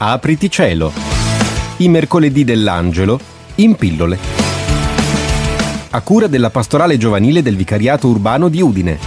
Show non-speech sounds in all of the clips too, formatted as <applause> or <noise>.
Apriti cielo. I mercoledì dell'angelo in pillole. A cura della pastorale giovanile del Vicariato Urbano di Udine.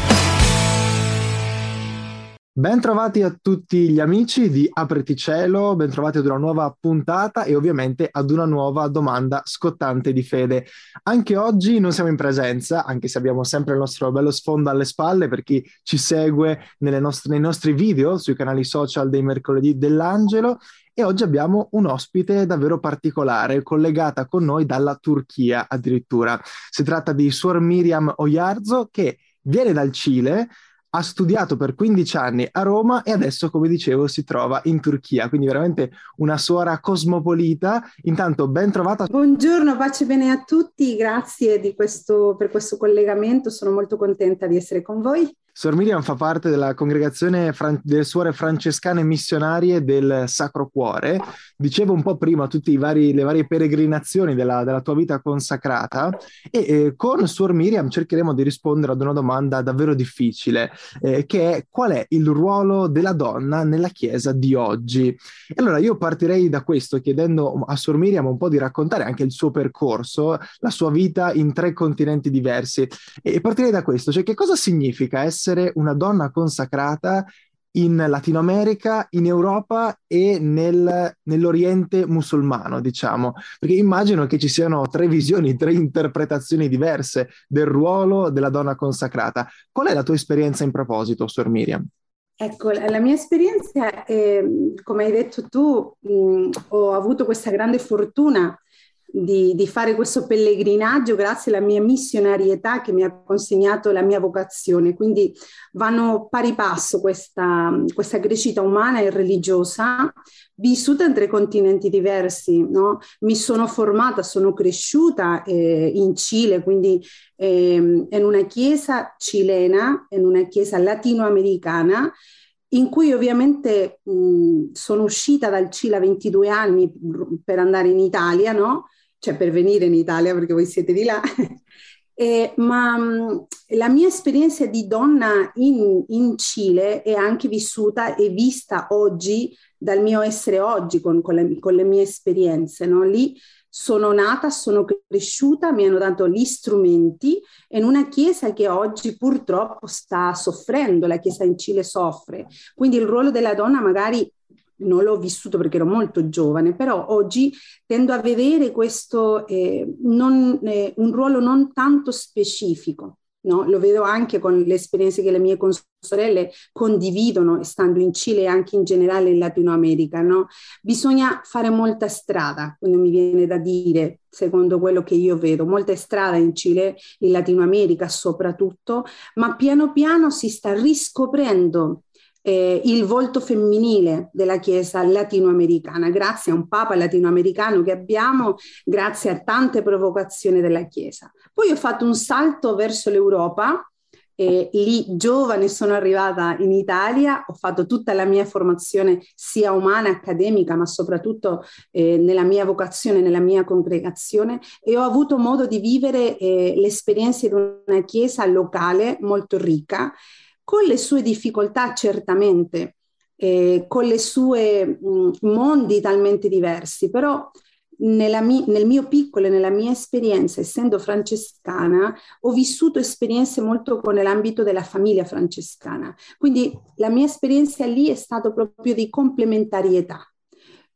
Bentrovati a tutti gli amici di Apriti Cielo, bentrovati ad una nuova puntata e ovviamente ad una nuova domanda scottante di fede. Anche oggi non siamo in presenza, anche se abbiamo sempre il nostro bello sfondo alle spalle per chi ci segue nostre, nei nostri video sui canali social dei mercoledì dell'Angelo e oggi abbiamo un ospite davvero particolare, collegata con noi dalla Turchia addirittura. Si tratta di Suor Miriam Oyarzo che viene dal Cile, ha studiato per 15 anni a Roma e adesso, come dicevo, si trova in Turchia, quindi veramente una suora cosmopolita. Intanto ben trovata. Buongiorno, pace bene a tutti, grazie questo, per questo collegamento, sono molto contenta di essere con voi. Sor Miriam fa parte della congregazione fran- delle suore francescane missionarie del Sacro Cuore. Dicevo un po' prima tutte le varie peregrinazioni della, della, tua vita consacrata e eh, con Suor Miriam cercheremo di rispondere ad una domanda davvero difficile, eh, che è qual è il ruolo della donna nella Chiesa di oggi? E allora io partirei da questo chiedendo a Suor Miriam un po' di raccontare anche il suo percorso, la sua vita in tre continenti diversi e partirei da questo, cioè che cosa significa essere essere una donna consacrata in Latino America, in Europa e nel, nell'Oriente musulmano, diciamo, perché immagino che ci siano tre visioni, tre interpretazioni diverse del ruolo della donna consacrata. Qual è la tua esperienza in proposito, Sor Miriam? Ecco, la mia esperienza, è, come hai detto tu, mh, ho avuto questa grande fortuna di, di, fare questo pellegrinaggio grazie alla mia missionarietà che mi ha consegnato la mia vocazione. Quindi vanno pari passo questa, questa crescita umana e religiosa vissuta in tre continenti diversi. No? Mi sono formata, sono cresciuta eh, in Cile, quindi eh, in una chiesa cilena, in una chiesa latinoamericana in cui ovviamente mh, sono uscita dal Cile a 22 anni per andare in Italia, no? Cioè per venire in Italia perché voi siete di là. <laughs> eh, ma mh, la mia esperienza di donna in, in, Cile è anche vissuta e vista oggi dal mio essere oggi con, con, le, con le, mie esperienze. No? Lì sono nata, sono cresciuta, mi hanno dato gli strumenti in una chiesa che oggi purtroppo sta soffrendo, la chiesa in Cile soffre. Quindi il ruolo della donna magari non l'ho vissuto perché ero molto giovane, però oggi tendo a vedere questo eh, non, eh, un ruolo non tanto specifico. No? Lo vedo anche con le esperienze che le mie sorelle condividono, stando in Cile e anche in generale in Latino America. No? Bisogna fare molta strada, quando mi viene da dire, secondo quello che io vedo, molta strada in Cile, in Latino America soprattutto, ma piano piano si sta riscoprendo eh, il volto femminile della Chiesa latinoamericana, grazie a un Papa latinoamericano che abbiamo, grazie a tante provocazioni della Chiesa. Poi ho fatto un salto verso l'Europa. E lì giovane sono arrivata in Italia, ho fatto tutta la mia formazione sia umana, accademica, ma soprattutto eh, nella mia vocazione, nella mia congregazione e ho avuto modo di vivere eh, l'esperienza di una chiesa locale molto ricca con le sue difficoltà certamente, eh, con le sue mh, mondi talmente diversi, però mi- nel mio piccolo e nella mia esperienza, essendo francescana, ho vissuto esperienze molto con l'ambito della famiglia francescana. Quindi la mia esperienza lì è stata proprio di complementarietà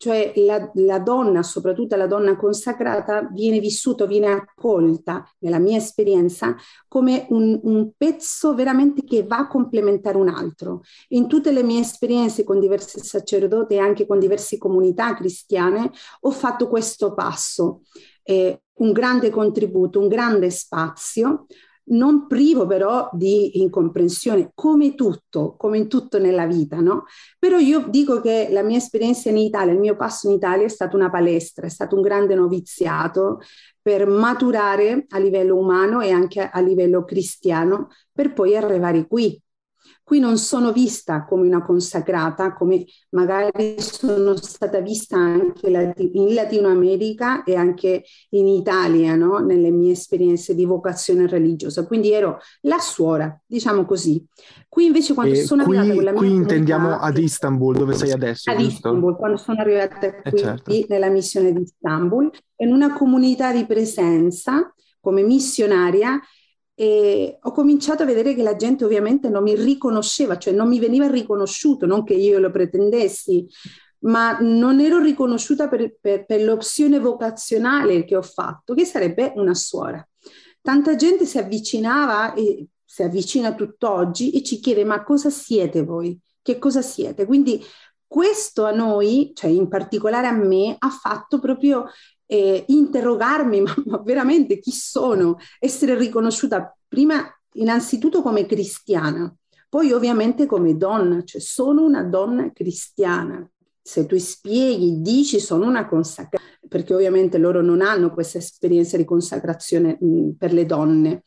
cioè la, la, donna, soprattutto la donna consacrata, viene vissuta, viene accolta, nella mia esperienza, come un, un, pezzo veramente che va a complementare un altro. In tutte le mie esperienze con diversi sacerdoti e anche con diverse comunità cristiane, ho fatto questo passo. Eh, un grande contributo, un grande spazio, non privo però di incomprensione, come tutto, come in tutto nella vita, no? Però io dico che la mia esperienza in Italia, il mio passo in Italia è stata una palestra, è stato un grande noviziato per maturare a livello umano e anche a livello cristiano, per poi arrivare qui. Qui non sono vista come una consacrata, come magari sono stata vista anche in Latino America e anche in Italia, no? nelle mie esperienze di vocazione religiosa. Quindi ero la suora, diciamo così. Qui invece quando e sono qui, arrivata con la mia Qui intendiamo ad Istanbul, dove sei adesso, Ad giusto? Istanbul, quando sono arrivata eh, qui eh certo. nella missione di Istanbul, in una comunità di presenza come missionaria e ho cominciato a vedere che la gente ovviamente non mi riconosceva, cioè non mi veniva riconosciuto, non che io lo pretendessi, ma non ero riconosciuta per, per, per l'opzione vocazionale che ho fatto, che sarebbe una suora. Tanta gente si avvicinava e si avvicina tutt'oggi e ci chiede ma cosa siete voi? Che cosa siete? Quindi questo a noi, cioè in particolare a me, ha fatto proprio eh, interrogarmi, <laughs> ma, ma veramente chi sono? Essere riconosciuta prima innanzitutto come cristiana, poi ovviamente come donna, cioè sono una donna cristiana. Se tu spieghi, dici sono una consacrata, perché ovviamente loro non hanno questa esperienza di consacrazione mh, per le donne.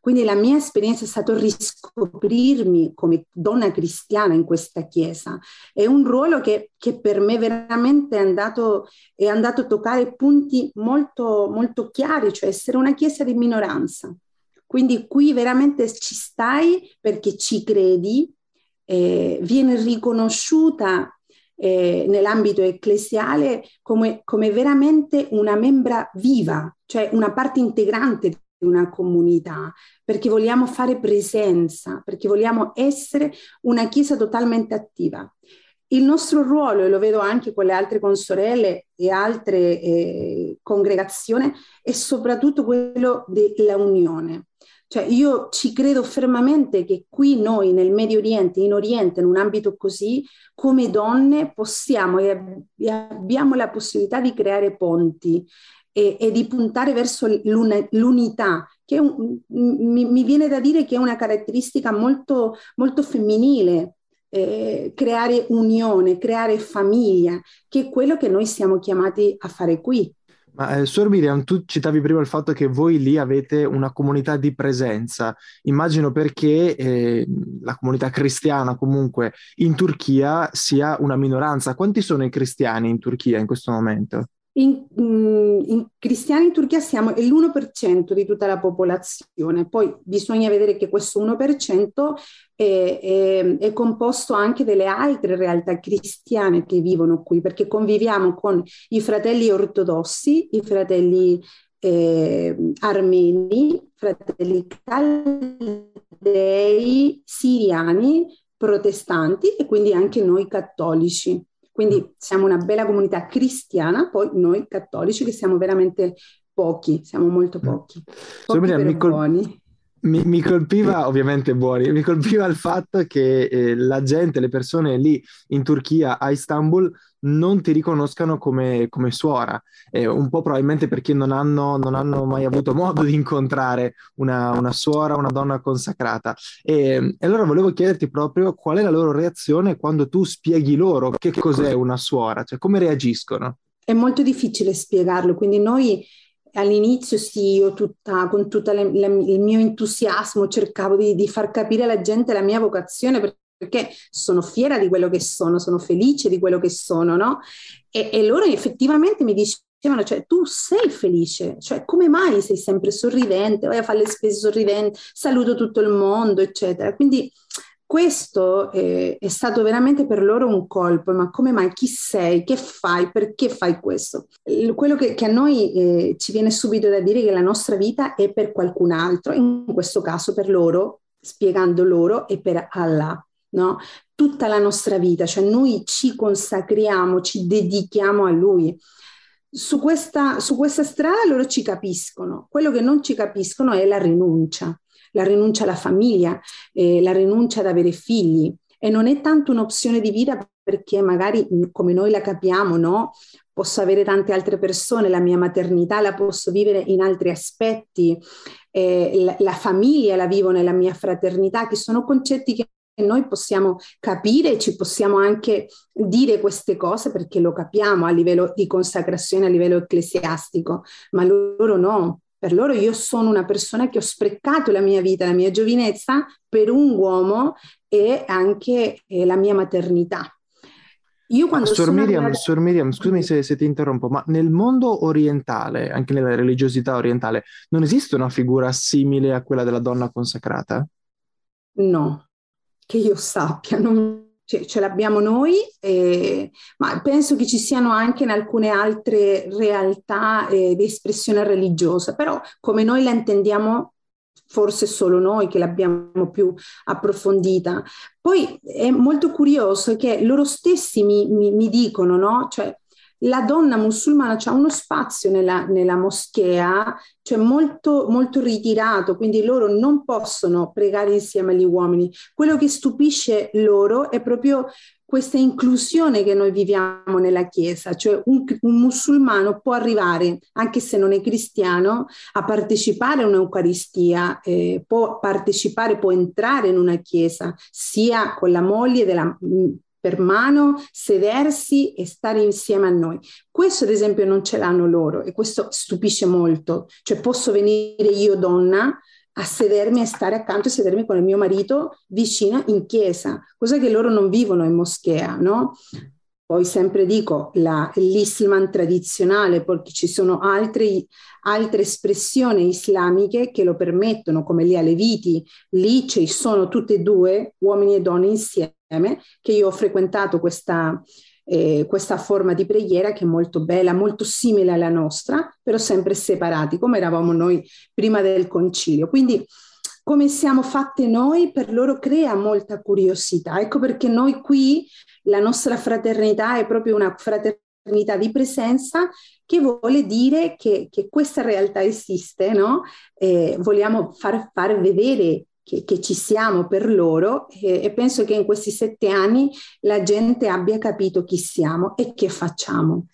Quindi la mia esperienza è stato riscoprirmi come donna cristiana in questa chiesa. È un ruolo che, che per me veramente è andato, è andato a toccare punti molto, molto chiari, cioè essere una chiesa di minoranza. Quindi qui veramente ci stai perché ci credi, eh, viene riconosciuta eh, nell'ambito ecclesiale come, come veramente una membra viva, cioè una parte integrante una comunità, perché vogliamo fare presenza, perché vogliamo essere una chiesa totalmente attiva. Il nostro ruolo, e lo vedo anche con le altre consorelle e altre eh, congregazioni, è soprattutto quello della unione. Cioè io ci credo fermamente che qui noi nel Medio Oriente, in Oriente, in un ambito così, come donne possiamo e abbiamo la possibilità di creare ponti e, e di puntare verso l'unità, che un, mi, mi, viene da dire che è una caratteristica molto, molto femminile, eh, creare unione, creare famiglia, che è quello che noi siamo chiamati a fare qui. Ma eh, Suor Miriam, tu citavi prima il fatto che voi lì avete una comunità di presenza. Immagino perché eh, la comunità cristiana comunque in Turchia sia una minoranza. Quanti sono i cristiani in Turchia in questo momento? In, mm, in, cristiani in Turchia siamo l'1% di tutta la popolazione, poi bisogna vedere che questo 1% è, è, è, composto anche delle altre realtà cristiane che vivono qui, perché conviviamo con i fratelli ortodossi, i fratelli eh, armeni, fratelli caldei, siriani, protestanti e quindi anche noi cattolici. Quindi siamo una bella comunità cristiana, poi noi cattolici che siamo veramente pochi, siamo molto mm. pochi. pochi so, mi, col- mi, mi, colpiva, ovviamente buoni, mi colpiva il fatto che eh, la gente, le persone lì in Turchia, a Istanbul, non ti riconoscano come, come suora, eh, un po' probabilmente perché non hanno, non hanno, mai avuto modo di incontrare una, una suora, una donna consacrata. E, e, allora volevo chiederti proprio qual è la loro reazione quando tu spieghi loro che cos'è una suora, cioè come reagiscono. È molto difficile spiegarlo, quindi noi all'inizio sì, io tutta, con tutto il mio entusiasmo cercavo di, di, far capire alla gente la mia vocazione perché sono fiera di quello che sono, sono felice di quello che sono, no? E, e loro effettivamente mi dicevano, cioè tu sei felice, cioè come mai sei sempre sorridente, vai a fare le spese sorridenti, saluto tutto il mondo, eccetera. Quindi questo è, è, stato veramente per loro un colpo, ma come mai? Chi sei? Che fai? Perché fai questo? Quello che, che a noi eh, ci viene subito da dire è che la nostra vita è per qualcun altro, in questo caso per loro, spiegando loro, è per Allah no? Tutta la nostra vita, cioè noi ci consacriamo, ci dedichiamo a Lui. Su questa, su questa strada loro ci capiscono, quello che non ci capiscono è la rinuncia, la rinuncia alla famiglia, eh, la rinuncia ad avere figli e non è tanto un'opzione di vita perché magari come noi la capiamo, no? Posso avere tante altre persone, la mia maternità la posso vivere in altri aspetti, eh, la, la famiglia la vivo nella mia fraternità, che sono concetti che noi possiamo capire, ci possiamo anche dire queste cose perché lo capiamo a livello di consacrazione, a livello ecclesiastico, ma loro no. Per loro io sono una persona che ho sprecato la mia vita, la mia giovinezza per un uomo e anche eh, la mia maternità. Io quando Suor Miriam, andata... Suor Miriam, scusami se, se, ti interrompo, ma nel mondo orientale, anche nella religiosità orientale, non esiste una figura simile a quella della donna consacrata? No, che io sappia, non, ce, ce l'abbiamo noi, eh, ma penso che ci siano anche in alcune altre realtà eh, di espressione religiosa, però come noi la intendiamo forse solo noi che l'abbiamo più approfondita. Poi è molto curioso che loro stessi mi, mi, mi dicono, no? Cioè, la donna musulmana ha uno spazio nella, nella moschea, cioè molto, molto ritirato, quindi loro non possono pregare insieme agli uomini. Quello che stupisce loro è proprio questa inclusione che noi viviamo nella Chiesa, cioè un, un, musulmano può arrivare, anche se non è cristiano, a partecipare a un'Eucaristia, eh, può partecipare, può entrare in una Chiesa, sia con la moglie della, per mano, sedersi e stare insieme a noi. Questo ad esempio non ce l'hanno loro e questo stupisce molto. Cioè posso venire io donna a sedermi e stare accanto e sedermi con il mio marito vicino in chiesa, cosa che loro non vivono in moschea, no? Poi sempre dico la, l'Islam tradizionale, perché ci sono altri, altre espressioni islamiche che lo permettono, come gli aleviti, lì ci sono tutte e due, uomini e donne insieme, che io ho frequentato questa, eh, questa forma di preghiera che è molto bella, molto simile alla nostra, però sempre separati, come eravamo noi prima del concilio. Quindi come siamo fatte noi, per loro crea molta curiosità. Ecco perché noi qui, la nostra fraternità è proprio una fraternità di presenza che vuole dire che, che questa realtà esiste, no? Eh, vogliamo far, far vedere che, che ci siamo per loro e, e penso che in questi sette anni la gente abbia capito chi siamo e che facciamo.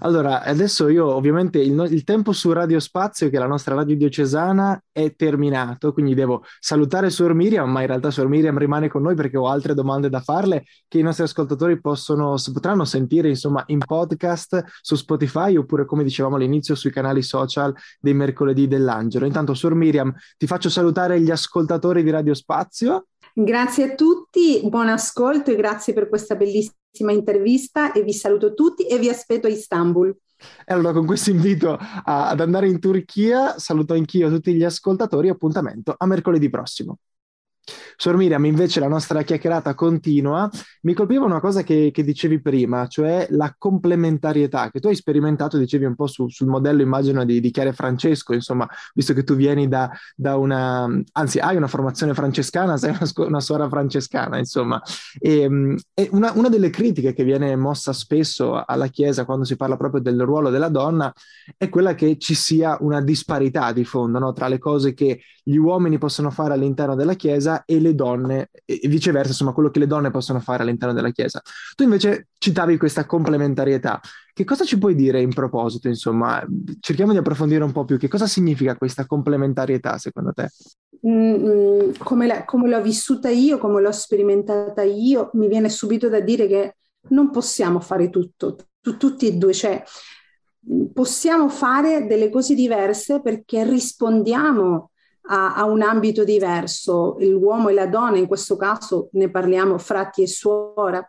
Allora, adesso io ovviamente il, il, tempo su Radio Spazio, che è la nostra radio diocesana, è terminato, quindi devo salutare Suor Miriam, ma in realtà Suor Miriam rimane con noi perché ho altre domande da farle che i nostri ascoltatori possono, potranno sentire insomma in podcast su Spotify oppure come dicevamo all'inizio sui canali social dei mercoledì dell'Angelo. Intanto Suor Miriam, ti faccio salutare gli ascoltatori di Radio Spazio. Grazie a tutti, buon ascolto e grazie per questa bellissima intervista e vi saluto tutti e vi aspetto a Istanbul. E allora con questo invito a, ad andare in Turchia saluto anch'io tutti gli ascoltatori appuntamento a mercoledì prossimo. Sor Miriam, invece la nostra chiacchierata continua, mi colpiva una cosa che, che, dicevi prima, cioè la complementarietà che tu hai sperimentato, dicevi un po' su, sul modello, immagino, di, di Chiare Francesco, insomma, visto che tu vieni da, da, una, anzi hai una formazione francescana, sei una, una suora francescana, insomma. E, e una, una, delle critiche che viene mossa spesso alla Chiesa quando si parla proprio del ruolo della donna è quella che ci sia una disparità di fondo no? tra le cose che gli uomini possono fare all'interno della Chiesa e le donne, e viceversa, insomma, quello che le donne possono fare all'interno della Chiesa. Tu invece citavi questa complementarietà. Che cosa ci puoi dire in proposito, insomma? Cerchiamo di approfondire un po' più. Che cosa significa questa complementarietà, secondo te? Mm, come, la, come l'ho vissuta io, come l'ho sperimentata io, mi viene subito da dire che non possiamo fare tutto, tu, tutti e due, cioè possiamo fare delle cose diverse perché rispondiamo a, a, un ambito diverso, l'uomo e la donna, in questo caso ne parliamo frati e suora,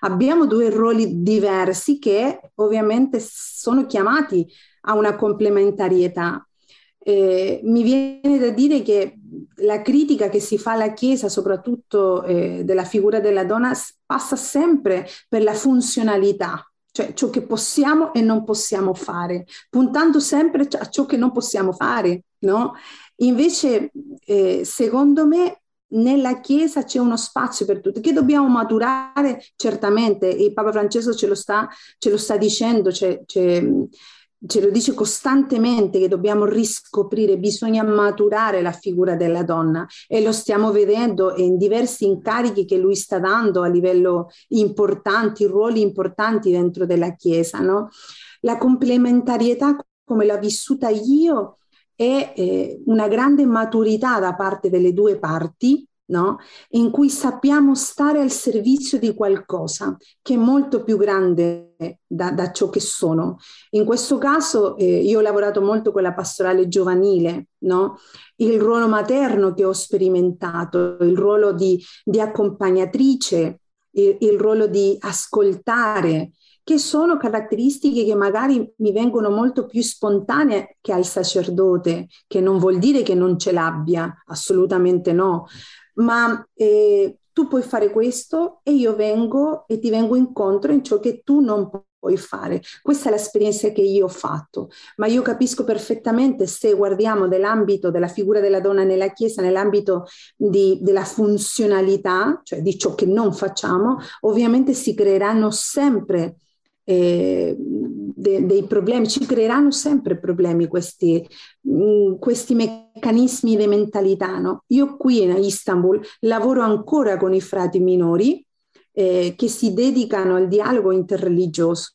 abbiamo due ruoli diversi che ovviamente sono chiamati a una complementarietà. Eh, mi viene da dire che la critica che si fa alla Chiesa, soprattutto eh, della figura della donna, passa sempre per la funzionalità, cioè ciò che possiamo e non possiamo fare, puntando sempre a ciò che non possiamo fare, no? Invece, eh, secondo me, nella Chiesa c'è uno spazio per tutti, che dobbiamo maturare certamente, e Papa Francesco ce lo sta, ce lo sta dicendo, c'è, c'è, ce lo dice costantemente che dobbiamo riscoprire, bisogna maturare la figura della donna e lo stiamo vedendo in diversi incarichi che lui sta dando a livello importanti, ruoli importanti dentro della Chiesa. No? La complementarietà come l'ho vissuta io e eh, una grande maturità da parte delle due parti no? in cui sappiamo stare al servizio di qualcosa che è molto più grande da, da ciò che sono. In questo caso eh, io ho lavorato molto con la pastorale giovanile, no? il ruolo materno che ho sperimentato, il ruolo di, di accompagnatrice, il, il ruolo di ascoltare, che sono caratteristiche che magari mi vengono molto più spontanee che al sacerdote, che non vuol dire che non ce l'abbia, assolutamente no, ma eh, tu puoi fare questo e io vengo e ti vengo incontro in ciò che tu non puoi fare. Questa è l'esperienza che io ho fatto, ma io capisco perfettamente se guardiamo nell'ambito della figura della donna nella Chiesa, nell'ambito di, della funzionalità, cioè di ciò che non facciamo, ovviamente si creeranno sempre eh, de, dei problemi, ci creeranno sempre problemi questi, mm, questi meccanismi di mentalità. No? Io qui in Istanbul lavoro ancora con i frati minori eh, che si dedicano al dialogo interreligioso.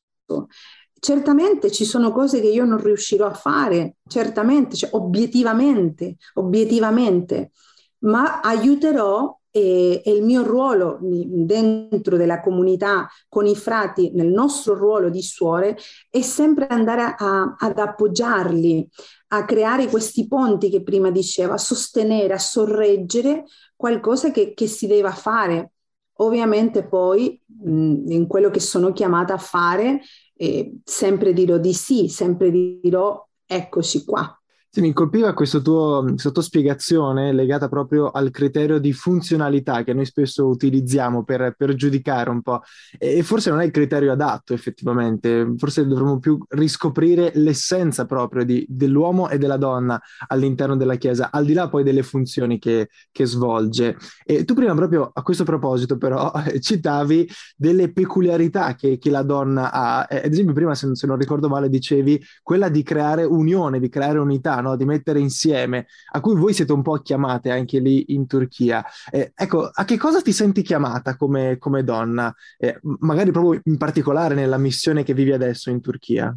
Certamente ci sono cose che io non riuscirò a fare, certamente, cioè, obiettivamente, obiettivamente, ma aiuterò e, e, il mio ruolo dentro della comunità con i frati, nel nostro ruolo di suore, è sempre andare a, ad appoggiarli, a creare questi ponti che prima dicevo, a sostenere, a sorreggere qualcosa che, che si deve fare. Ovviamente poi mh, in quello che sono chiamata a fare, eh, sempre dirò di sì, sempre dirò eccoci qua. Sì, mi colpiva questa tua, questa tua spiegazione legata proprio al criterio di funzionalità che noi spesso utilizziamo per, per giudicare un po'. E forse non è il criterio adatto, effettivamente. Forse dovremmo più riscoprire l'essenza proprio di, dell'uomo e della donna all'interno della Chiesa, al di là poi delle funzioni che, che svolge. E tu prima, proprio a questo proposito, però, <laughs> citavi delle peculiarità che, che la donna ha. Ad esempio, prima, se non ricordo male, dicevi quella di creare unione, di creare unità no? di mettere insieme, a cui voi siete un po' chiamate anche lì in Turchia. Eh, ecco, a che cosa ti senti chiamata come, come donna, eh, magari proprio in particolare nella missione che vivi adesso in Turchia?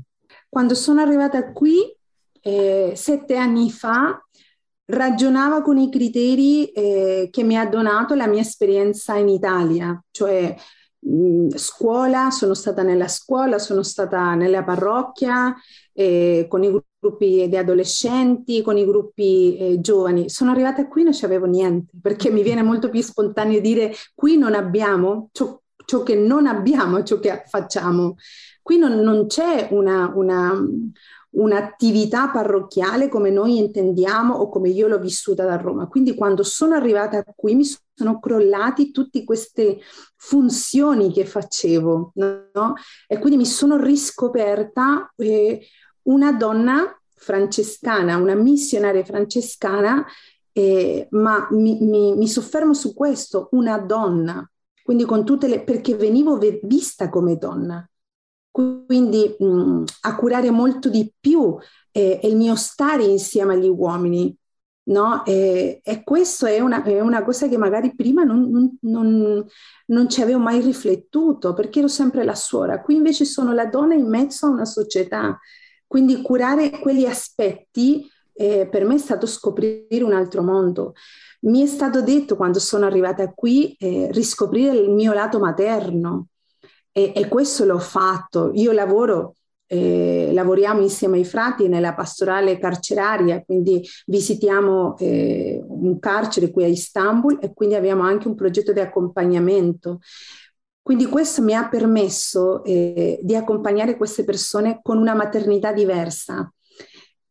Quando sono arrivata qui, eh, sette anni fa, ragionavo con i criteri eh, che mi ha donato la mia esperienza in Italia, cioè scuola, sono stata nella scuola, sono stata nella parrocchia eh, con i gruppi di adolescenti, con i gruppi eh, giovani. Sono arrivata qui e non c'avevo niente, perché mi viene molto più spontaneo dire qui non abbiamo ciò, ciò che non abbiamo, ciò che facciamo. Qui non, non c'è una, una, un'attività parrocchiale come noi intendiamo o come io l'ho vissuta da Roma. Quindi quando sono arrivata qui mi sono crollati tutte queste funzioni che facevo no? e quindi mi sono riscoperta eh, una donna francescana, una missionaria francescana, eh, ma mi, mi, mi soffermo su questo, una donna, quindi con tutte le, perché venivo vista come donna quindi mh, a curare molto di più eh, il mio stare insieme agli uomini. No? E, e questo è una, è una, cosa che magari prima non, non, non, non, ci avevo mai riflettuto perché ero sempre la suora. Qui invece sono la donna in mezzo a una società. Quindi curare quegli aspetti eh, per me è stato scoprire un altro mondo. Mi è stato detto quando sono arrivata qui eh, riscoprire il mio lato materno, e, e questo l'ho fatto. Io lavoro eh, lavoriamo insieme ai frati nella pastorale carceraria, quindi visitiamo eh, un carcere qui a Istanbul e quindi abbiamo anche un progetto di accompagnamento. Quindi questo mi ha permesso eh, di accompagnare queste persone con una maternità diversa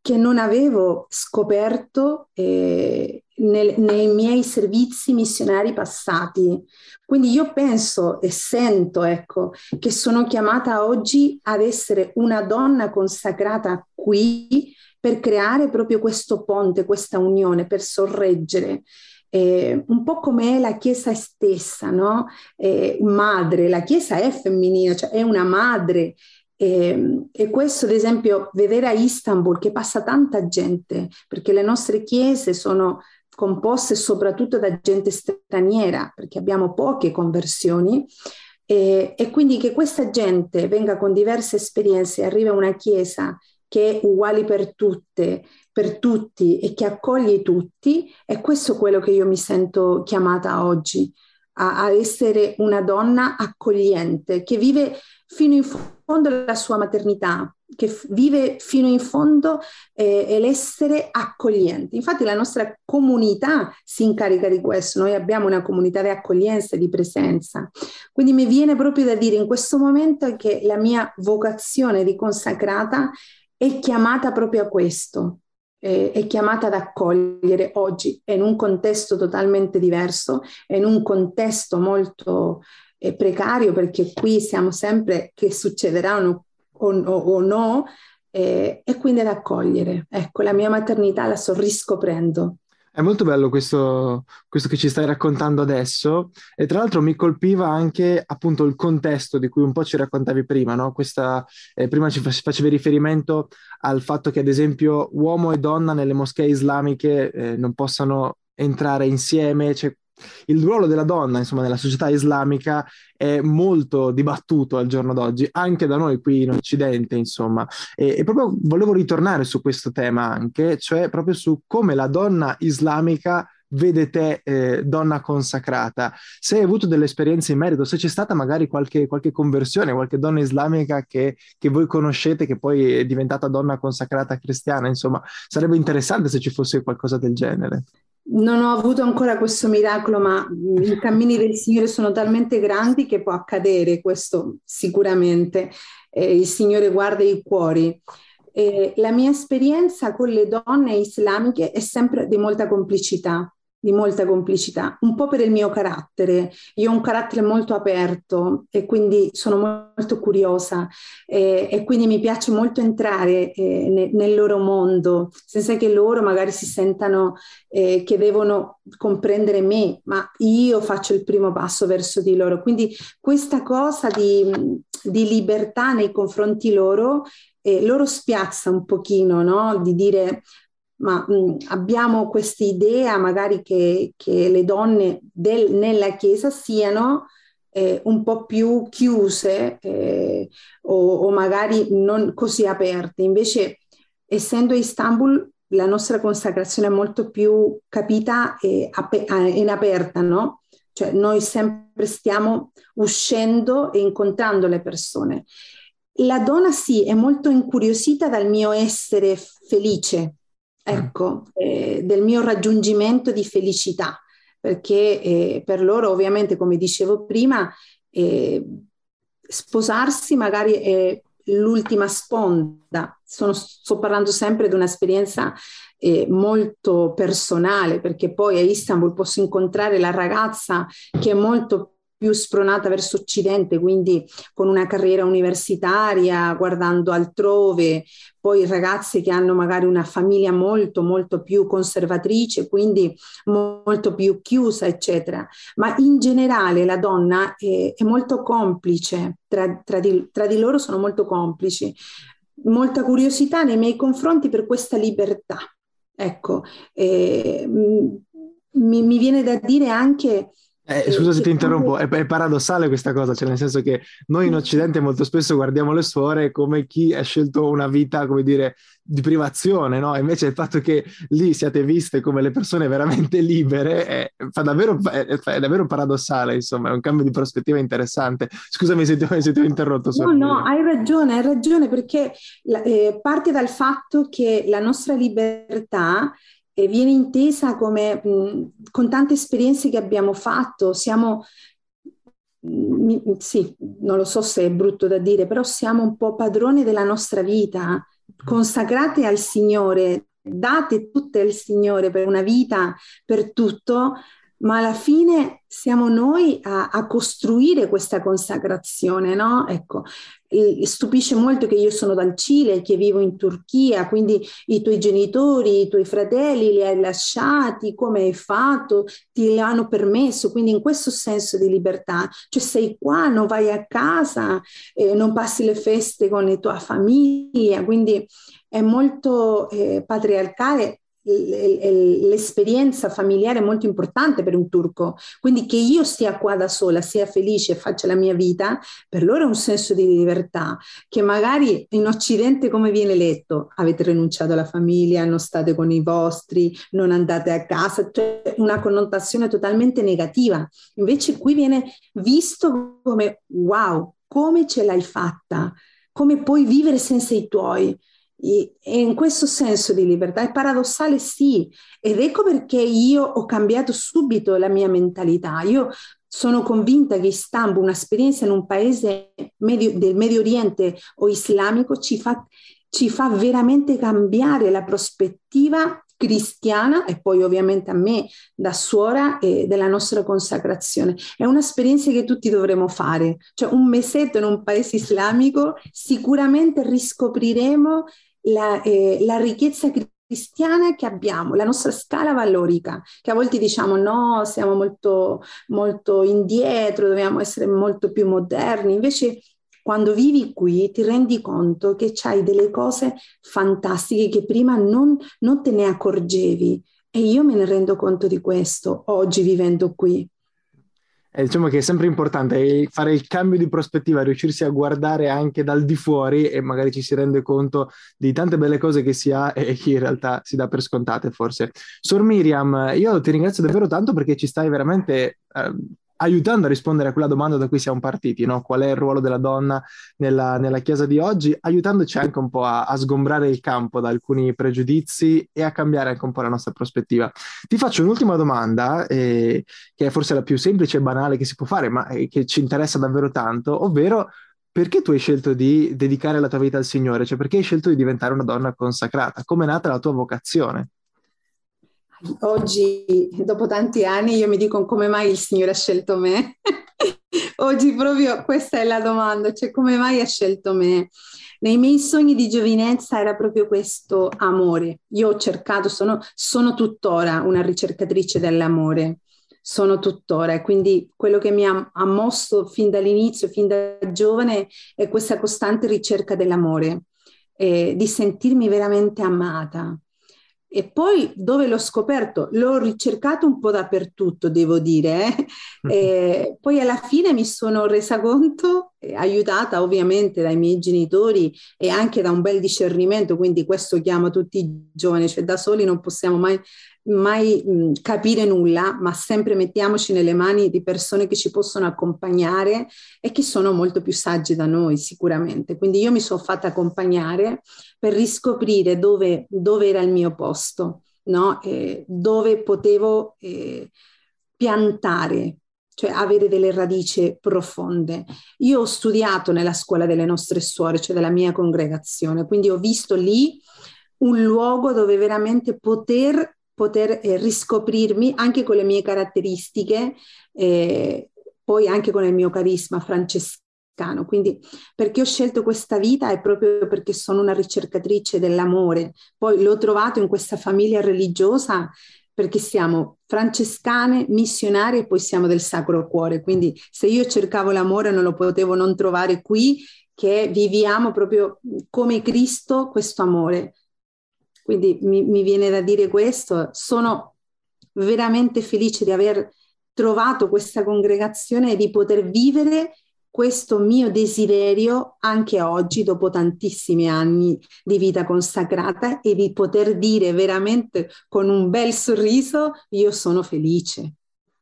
che non avevo scoperto eh, nel, nei miei servizi missionari passati. Quindi io penso e sento, ecco, che sono chiamata oggi ad essere una donna consacrata qui per creare proprio questo ponte, questa unione, per sorreggere. Eh, un po' come è la Chiesa stessa, no? Eh, madre, la Chiesa è femminile, cioè è una madre e, ehm, e, questo, ad esempio, vedere a Istanbul che passa tanta gente, perché le nostre chiese sono composte soprattutto da gente straniera, perché abbiamo poche conversioni, e, e quindi che questa gente venga con diverse esperienze, arriva a una chiesa che è uguale per tutte, per tutti e che accoglie tutti, è questo quello che io mi sento chiamata oggi, a, a essere una donna accogliente, che vive fino in fondo la sua maternità, che f- vive fino in fondo eh, l'essere accogliente. Infatti la nostra comunità si incarica di questo, noi abbiamo una comunità di accoglienza di presenza. Quindi mi viene proprio da dire in questo momento che la mia vocazione di consacrata è chiamata proprio a questo, è chiamata ad accogliere oggi in un contesto totalmente diverso, in un contesto molto eh, precario, perché qui siamo sempre che succederà o, o, o no, eh, e quindi ad accogliere. Ecco, la mia maternità la sto riscoprendo. È molto bello questo, questo, che ci stai raccontando adesso e tra l'altro mi colpiva anche appunto il contesto di cui un po' ci raccontavi prima, no? Questa, eh, prima ci facevi riferimento al fatto che ad esempio uomo e donna nelle moschee islamiche eh, non possano entrare insieme, c'è il ruolo della donna, insomma, nella società islamica è molto dibattuto al giorno d'oggi, anche da noi qui in Occidente, insomma. E, e, proprio volevo ritornare su questo tema anche, cioè proprio su come la donna islamica vede te eh, donna consacrata. Se hai avuto delle esperienze in merito, se c'è stata magari qualche, qualche conversione, qualche donna islamica che, che, voi conoscete che poi è diventata donna consacrata cristiana, insomma, sarebbe interessante se ci fosse qualcosa del genere. Non ho avuto ancora questo miracolo, ma i cammini del Signore sono talmente grandi che può accadere questo sicuramente. Eh, il Signore guarda i cuori. Eh, la mia esperienza con le donne islamiche è sempre di molta complicità di molta complicità, un po' per il mio carattere. Io ho un carattere molto aperto e quindi sono molto curiosa eh, e quindi mi piace molto entrare eh, ne, nel loro mondo, senza che loro magari si sentano eh, che devono comprendere me, ma io faccio il primo passo verso di loro. Quindi questa cosa di, di libertà nei confronti loro eh, loro spiazza un pochino, no? Di dire ma mh, abbiamo questa idea magari che, che le donne del, nella Chiesa siano eh, un po' più chiuse eh, o, o, magari non così aperte. Invece, essendo Istanbul, la nostra consacrazione è molto più capita e in aperta, no? Cioè noi sempre stiamo uscendo e incontrando le persone. La donna sì, è molto incuriosita dal mio essere felice, ecco, eh, del mio raggiungimento di felicità, perché eh, per loro ovviamente, come dicevo prima, eh, sposarsi magari è l'ultima sponda. Sono, sto parlando sempre di un'esperienza eh, molto personale, perché poi a Istanbul posso incontrare la ragazza che è molto più spronata verso Occidente, quindi con una carriera universitaria, guardando altrove, poi ragazze che hanno magari una famiglia molto, molto più conservatrice, quindi molto più chiusa, eccetera. Ma in generale la donna è, è molto complice, tra, tra, di, tra di loro sono molto complici. Molta curiosità nei miei confronti per questa libertà. Ecco, eh, mi, mi viene da dire anche eh, scusa se ti interrompo, è, è, paradossale questa cosa, cioè nel senso che noi in Occidente molto spesso guardiamo le suore come chi ha scelto una vita, come dire, di privazione, no? Invece il fatto che lì siate viste come le persone veramente libere è, fa davvero, è, è davvero paradossale, insomma, è un cambio di prospettiva interessante. Scusami se ti, se ti ho interrotto. No, no, hai ragione, hai ragione, perché eh, parte dal fatto che la nostra libertà e viene intesa come con tante esperienze che abbiamo fatto, siamo, sì, non lo so se è brutto da dire, però siamo un po' padroni della nostra vita, consacrate al Signore, date tutte al Signore per una vita, per tutto, ma alla fine siamo noi a, a costruire questa consacrazione, no? Ecco, stupisce molto che io sono dal Cile, che vivo in Turchia, quindi i tuoi genitori, i tuoi fratelli li hai lasciati, come hai fatto, ti hanno permesso, quindi in questo senso di libertà, cioè sei qua, non vai a casa, eh, non passi le feste con la tua famiglia, quindi è molto eh, patriarcale l'esperienza familiare è molto importante per un turco, quindi che io stia qua da sola, sia felice e faccia la mia vita, per loro è un senso di libertà, che magari in Occidente come viene letto? Avete rinunciato alla famiglia, non state con i vostri, non andate a casa, cioè una connotazione totalmente negativa. Invece qui viene visto come wow, come ce l'hai fatta? Come puoi vivere senza i tuoi? E in questo senso di libertà è paradossale, sì, ed ecco perché io ho cambiato subito la mia mentalità. Io sono convinta che Istanbul, un'esperienza in un paese medio, del Medio Oriente o islamico, ci fa, ci fa veramente cambiare la prospettiva cristiana e poi ovviamente a me da suora e della nostra consacrazione. È un'esperienza che tutti dovremo fare, cioè un mesetto in un paese islamico sicuramente riscopriremo la, eh, la ricchezza cristiana che abbiamo, la nostra scala valorica, che a volte diciamo no, siamo molto, molto indietro, dobbiamo essere molto più moderni, invece quando vivi qui ti rendi conto che c'hai delle cose fantastiche che prima non, non te ne accorgevi e io me ne rendo conto di questo oggi vivendo qui. Eh, diciamo che è sempre importante fare il cambio di prospettiva, riuscirsi a guardare anche dal di fuori e magari ci si rende conto di tante belle cose che si ha <laughs> e che in realtà si dà per scontate forse. Sor Miriam, io ti ringrazio davvero tanto perché ci stai veramente eh, aiutando a rispondere a quella domanda da cui siamo partiti, no? qual è il ruolo della donna nella, nella Chiesa di oggi, aiutandoci anche un po' a, a, sgombrare il campo da alcuni pregiudizi e a cambiare anche un po' la nostra prospettiva. Ti faccio un'ultima domanda, eh, che è forse la più semplice e banale che si può fare, ma eh, che ci interessa davvero tanto, ovvero perché tu hai scelto di dedicare la tua vita al Signore? Cioè perché hai scelto di diventare una donna consacrata? Come è nata la tua vocazione? Oggi, dopo tanti anni, io mi dico come mai il Signore ha scelto me. <laughs> oggi proprio questa è la domanda, cioè come mai ha scelto me? Nei miei sogni di giovinezza era proprio questo amore. Io ho cercato, sono, sono tuttora una ricercatrice dell'amore, sono tuttora e quindi quello che mi ha, ha mosso fin dall'inizio, fin da giovane, è questa costante ricerca dell'amore, eh, di sentirmi veramente amata, e poi dove l'ho scoperto? L'ho ricercato un po' dappertutto, devo dire. Eh? <laughs> E poi alla fine mi sono resa conto, eh, aiutata ovviamente dai miei genitori e anche da un bel discernimento, quindi questo chiama tutti i giovani, cioè da soli non possiamo mai mai mh, capire nulla, ma sempre mettiamoci nelle mani di persone che ci possono accompagnare e che sono molto più sagge da noi sicuramente. Quindi io mi sono fatta accompagnare per riscoprire dove, dove era il mio posto, no? eh, dove potevo eh, piantare, cioè avere delle radici profonde. Io ho studiato nella scuola delle nostre suore, cioè della mia congregazione, quindi ho visto lì un luogo dove veramente poter poter eh, riscoprirmi anche con le mie caratteristiche, eh, poi anche con il mio carisma francescano. Quindi perché ho scelto questa vita è proprio perché sono una ricercatrice dell'amore. Poi l'ho trovato in questa famiglia religiosa perché siamo francescane, missionarie e poi siamo del Sacro Cuore. Quindi se io cercavo l'amore non lo potevo non trovare qui, che viviamo proprio come Cristo questo amore quindi mi, mi viene da dire questo, sono veramente felice di aver trovato questa congregazione e di poter vivere questo mio desiderio anche oggi, dopo tantissimi anni di vita consacrata, e di poter dire veramente con un bel sorriso, io sono felice.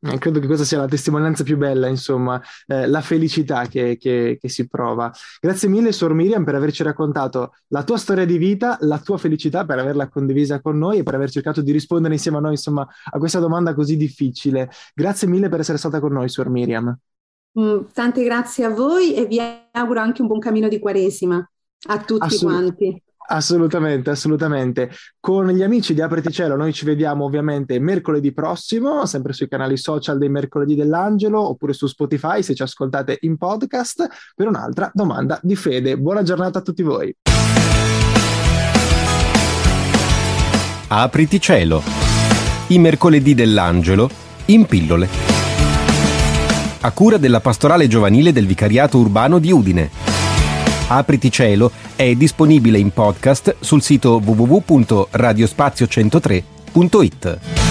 Eh, credo che questa sia la testimonianza più bella, insomma, eh, la felicità che, che, che, si prova. Grazie mille, Sor Miriam, per averci raccontato la tua storia di vita, la tua felicità, per averla condivisa con noi e per aver cercato di rispondere insieme a noi, insomma, a questa domanda così difficile. Grazie mille per essere stata con noi, Sor Miriam. Mm, tante grazie a voi e vi auguro anche un buon cammino di Quaresima a tutti Assolut- quanti. Assolutamente, assolutamente. Con gli amici di Apriti Cielo noi ci vediamo ovviamente mercoledì prossimo, sempre sui canali social dei Mercoledì dell'Angelo oppure su Spotify se ci ascoltate in podcast per un'altra domanda di fede. Buona giornata a tutti voi. Apriti Cielo. I Mercoledì dell'Angelo in pillole. A cura della pastorale giovanile del Vicariato Urbano di Udine Apriti Cielo è disponibile in podcast sul sito www.radiospazio103.it.